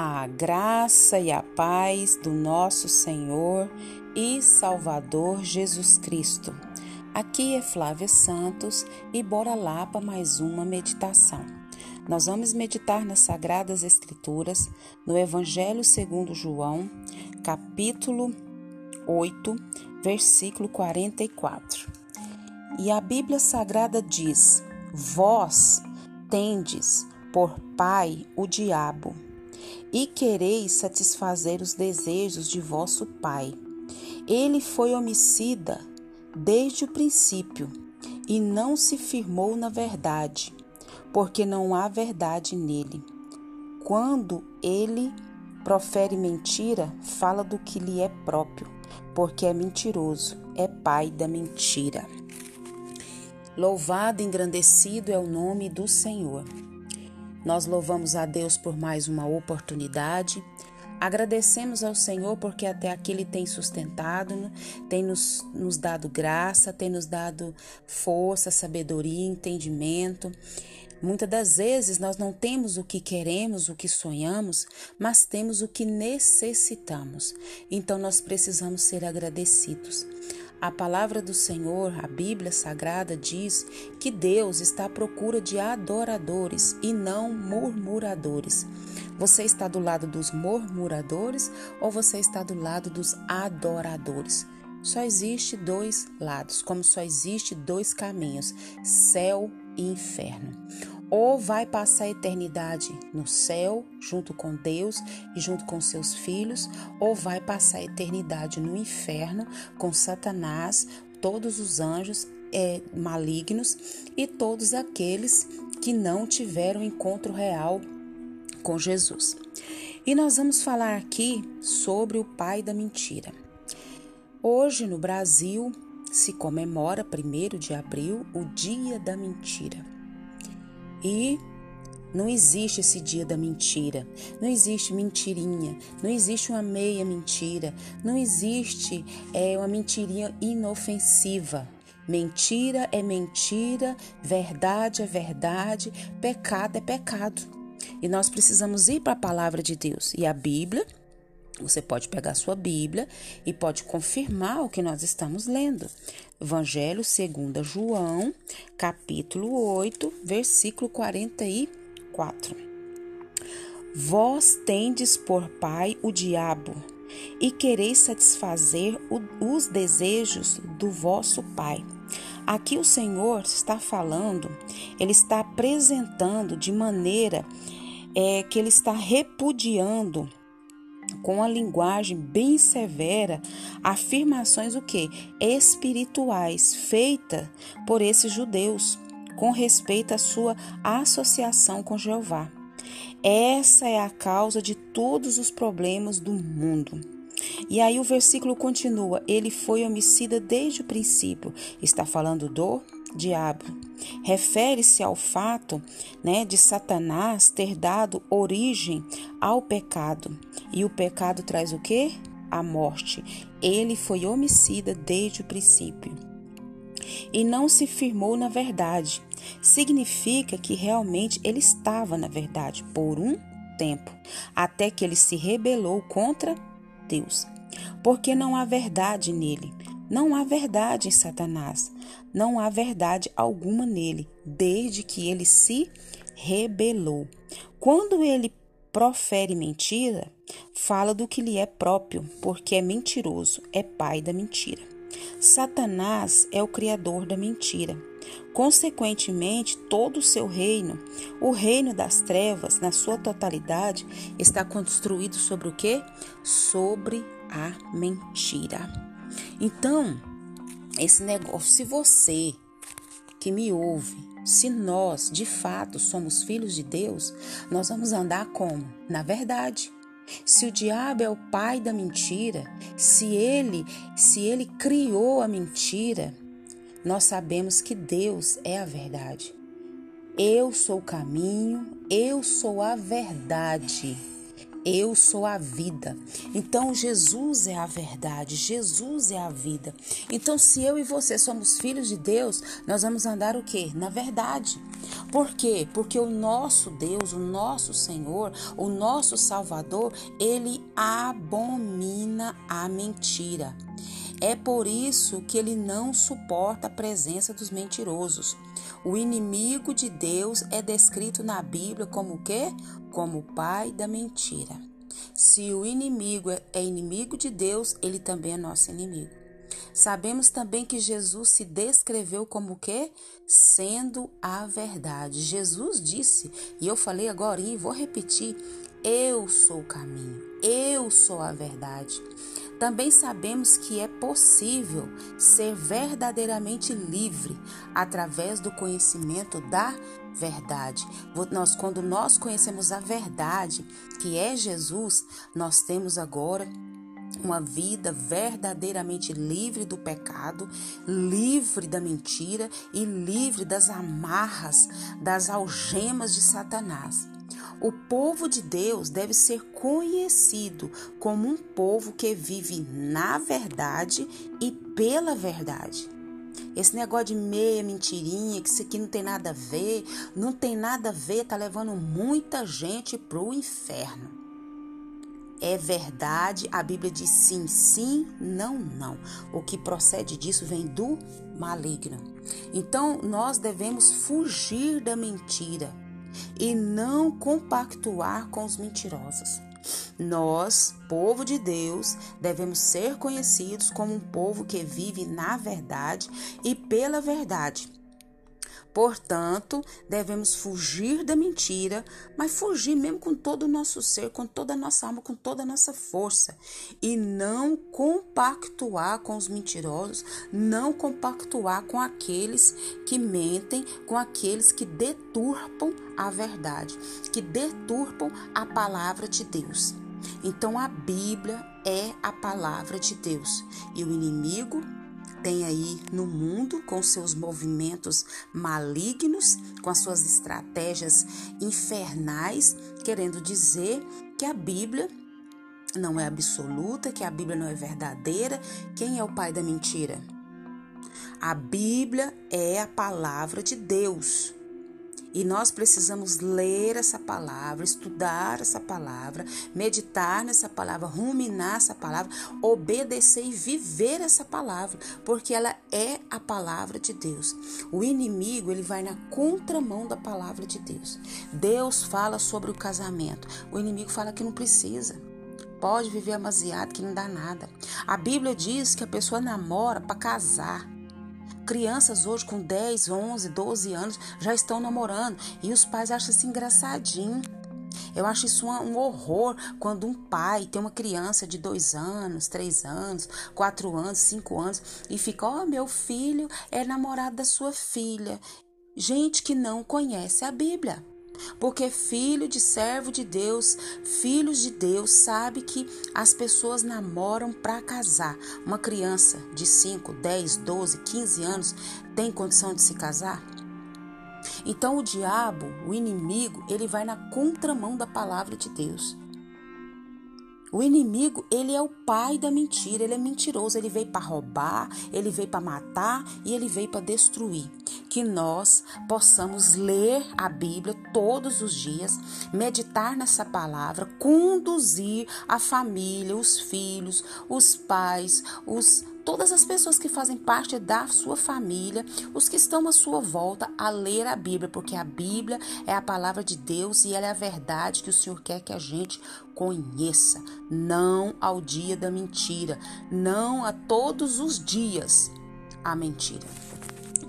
A graça e a paz do nosso Senhor e Salvador Jesus Cristo. Aqui é Flávia Santos e bora lá para mais uma meditação. Nós vamos meditar nas Sagradas Escrituras, no Evangelho segundo João, capítulo 8, versículo 44. E a Bíblia Sagrada diz: Vós tendes por pai o diabo, e quereis satisfazer os desejos de vosso pai. Ele foi homicida desde o princípio e não se firmou na verdade, porque não há verdade nele. Quando ele profere mentira, fala do que lhe é próprio, porque é mentiroso, é pai da mentira. Louvado e engrandecido é o nome do Senhor. Nós louvamos a Deus por mais uma oportunidade. Agradecemos ao Senhor porque até aqui Ele tem sustentado, tem nos, nos dado graça, tem nos dado força, sabedoria, entendimento. Muitas das vezes nós não temos o que queremos, o que sonhamos, mas temos o que necessitamos. Então nós precisamos ser agradecidos. A palavra do Senhor, a Bíblia Sagrada, diz que Deus está à procura de adoradores e não murmuradores. Você está do lado dos murmuradores ou você está do lado dos adoradores? Só existe dois lados, como só existe dois caminhos: céu e inferno ou vai passar a eternidade no céu, junto com Deus e junto com seus filhos, ou vai passar a eternidade no inferno com Satanás, todos os anjos é, malignos e todos aqueles que não tiveram encontro real com Jesus. E nós vamos falar aqui sobre o pai da mentira. Hoje no Brasil se comemora, 1 de abril, o Dia da Mentira. E não existe esse dia da mentira, não existe mentirinha, não existe uma meia mentira, não existe é, uma mentirinha inofensiva. Mentira é mentira, verdade é verdade, pecado é pecado. E nós precisamos ir para a palavra de Deus. E a Bíblia você pode pegar sua Bíblia e pode confirmar o que nós estamos lendo. Evangelho segundo João, capítulo 8, versículo 44. Vós tendes por pai o diabo, e quereis satisfazer os desejos do vosso pai. Aqui o Senhor está falando, ele está apresentando de maneira é, que ele está repudiando com a linguagem bem severa, afirmações o que? Espirituais, feita por esses judeus, com respeito à sua associação com Jeová. Essa é a causa de todos os problemas do mundo. E aí o versículo continua: ele foi homicida desde o princípio. Está falando do diabo. Refere-se ao fato né, de Satanás ter dado origem ao pecado. E o pecado traz o que? A morte. Ele foi homicida desde o princípio. E não se firmou na verdade. Significa que realmente ele estava na verdade por um tempo, até que ele se rebelou contra Deus. Porque não há verdade nele. Não há verdade em Satanás. Não há verdade alguma nele, desde que ele se rebelou. Quando ele profere mentira, fala do que lhe é próprio, porque é mentiroso, é pai da mentira. Satanás é o criador da mentira. Consequentemente, todo o seu reino, o reino das trevas, na sua totalidade, está construído sobre o que? Sobre a mentira. Então, esse negócio, se você que me ouve, se nós de fato somos filhos de Deus, nós vamos andar como? Na verdade. Se o diabo é o pai da mentira, se ele, se ele criou a mentira, nós sabemos que Deus é a verdade. Eu sou o caminho, eu sou a verdade. Eu sou a vida. Então Jesus é a verdade, Jesus é a vida. Então se eu e você somos filhos de Deus, nós vamos andar o quê? Na verdade. Por quê? Porque o nosso Deus, o nosso Senhor, o nosso Salvador, ele abomina a mentira. É por isso que ele não suporta a presença dos mentirosos. O inimigo de Deus é descrito na Bíblia como o quê? Como o pai da mentira. Se o inimigo é inimigo de Deus, ele também é nosso inimigo. Sabemos também que Jesus se descreveu como quê? Sendo a verdade. Jesus disse, e eu falei agora e vou repetir, eu sou o caminho, eu sou a verdade. Também sabemos que é possível ser verdadeiramente livre através do conhecimento da verdade. Nós, quando nós conhecemos a verdade, que é Jesus, nós temos agora uma vida verdadeiramente livre do pecado, livre da mentira e livre das amarras, das algemas de Satanás. O povo de Deus deve ser conhecido como um povo que vive na verdade e pela verdade. Esse negócio de meia mentirinha, que isso aqui não tem nada a ver, não tem nada a ver, tá levando muita gente pro inferno. É verdade, a Bíblia diz sim, sim, não, não. O que procede disso vem do maligno. Então, nós devemos fugir da mentira e não compactuar com os mentirosos. Nós, povo de Deus, devemos ser conhecidos como um povo que vive na verdade e pela verdade. Portanto, devemos fugir da mentira, mas fugir mesmo com todo o nosso ser, com toda a nossa alma, com toda a nossa força. E não compactuar com os mentirosos, não compactuar com aqueles que mentem, com aqueles que deturpam a verdade, que deturpam a palavra de Deus. Então a Bíblia é a palavra de Deus e o inimigo tem aí no mundo com seus movimentos malignos, com as suas estratégias infernais, querendo dizer que a Bíblia não é absoluta, que a Bíblia não é verdadeira. Quem é o pai da mentira? A Bíblia é a palavra de Deus. E nós precisamos ler essa palavra, estudar essa palavra, meditar nessa palavra, ruminar essa palavra, obedecer e viver essa palavra, porque ela é a palavra de Deus. O inimigo, ele vai na contramão da palavra de Deus. Deus fala sobre o casamento. O inimigo fala que não precisa. Pode viver amaziado que não dá nada. A Bíblia diz que a pessoa namora para casar. Crianças hoje com 10, 11, 12 anos já estão namorando e os pais acham isso engraçadinho. Eu acho isso um horror quando um pai tem uma criança de dois anos, três anos, quatro anos, cinco anos e fica: Ó, oh, meu filho é namorado da sua filha. Gente que não conhece a Bíblia. Porque filho de servo de Deus, filhos de Deus, sabe que as pessoas namoram para casar. Uma criança de 5, 10, 12, 15 anos tem condição de se casar? Então o diabo, o inimigo, ele vai na contramão da palavra de Deus. O inimigo, ele é o pai da mentira, ele é mentiroso, ele veio para roubar, ele veio para matar e ele veio para destruir. Que nós possamos ler a Bíblia todos os dias, meditar nessa palavra, conduzir a família, os filhos, os pais, os todas as pessoas que fazem parte da sua família, os que estão à sua volta, a ler a Bíblia, porque a Bíblia é a palavra de Deus e ela é a verdade que o Senhor quer que a gente conheça. Não ao dia da mentira, não a todos os dias a mentira.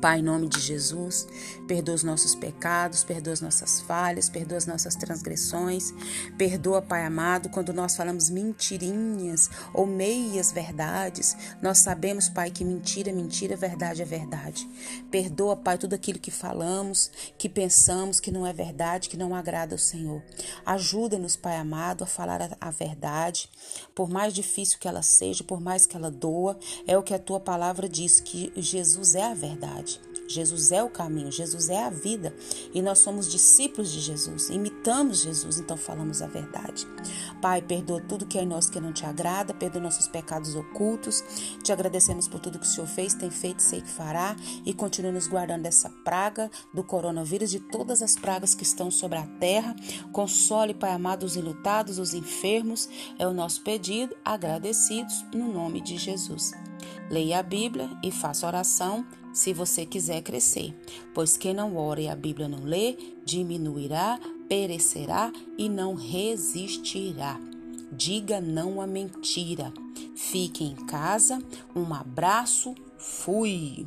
Pai, em nome de Jesus, perdoa os nossos pecados, perdoa as nossas falhas, perdoa as nossas transgressões. Perdoa, Pai amado, quando nós falamos mentirinhas ou meias verdades. Nós sabemos, Pai, que mentira é mentira, verdade é verdade. Perdoa, Pai, tudo aquilo que falamos, que pensamos que não é verdade, que não agrada ao Senhor. Ajuda-nos, Pai amado, a falar a, verdade, por mais difícil que ela seja, por mais que ela doa, é o que a tua palavra diz, que Jesus é a verdade. Jesus é o caminho, Jesus é a vida e nós somos discípulos de Jesus, imitamos Jesus, então falamos a verdade. Pai, perdoa tudo que é em nós que não te agrada, perdoa nossos pecados ocultos. Te agradecemos por tudo que o Senhor fez, tem feito, sei que fará e continua nos guardando dessa praga do coronavírus, de todas as pragas que estão sobre a terra. Console, Pai amado, os enlutados, os enfermos. É o nosso pedido, agradecidos no nome de Jesus. Leia a Bíblia e faça oração se você quiser crescer, pois quem não ora e a Bíblia não lê, diminuirá, perecerá e não resistirá. Diga não à mentira. Fique em casa. Um abraço. Fui.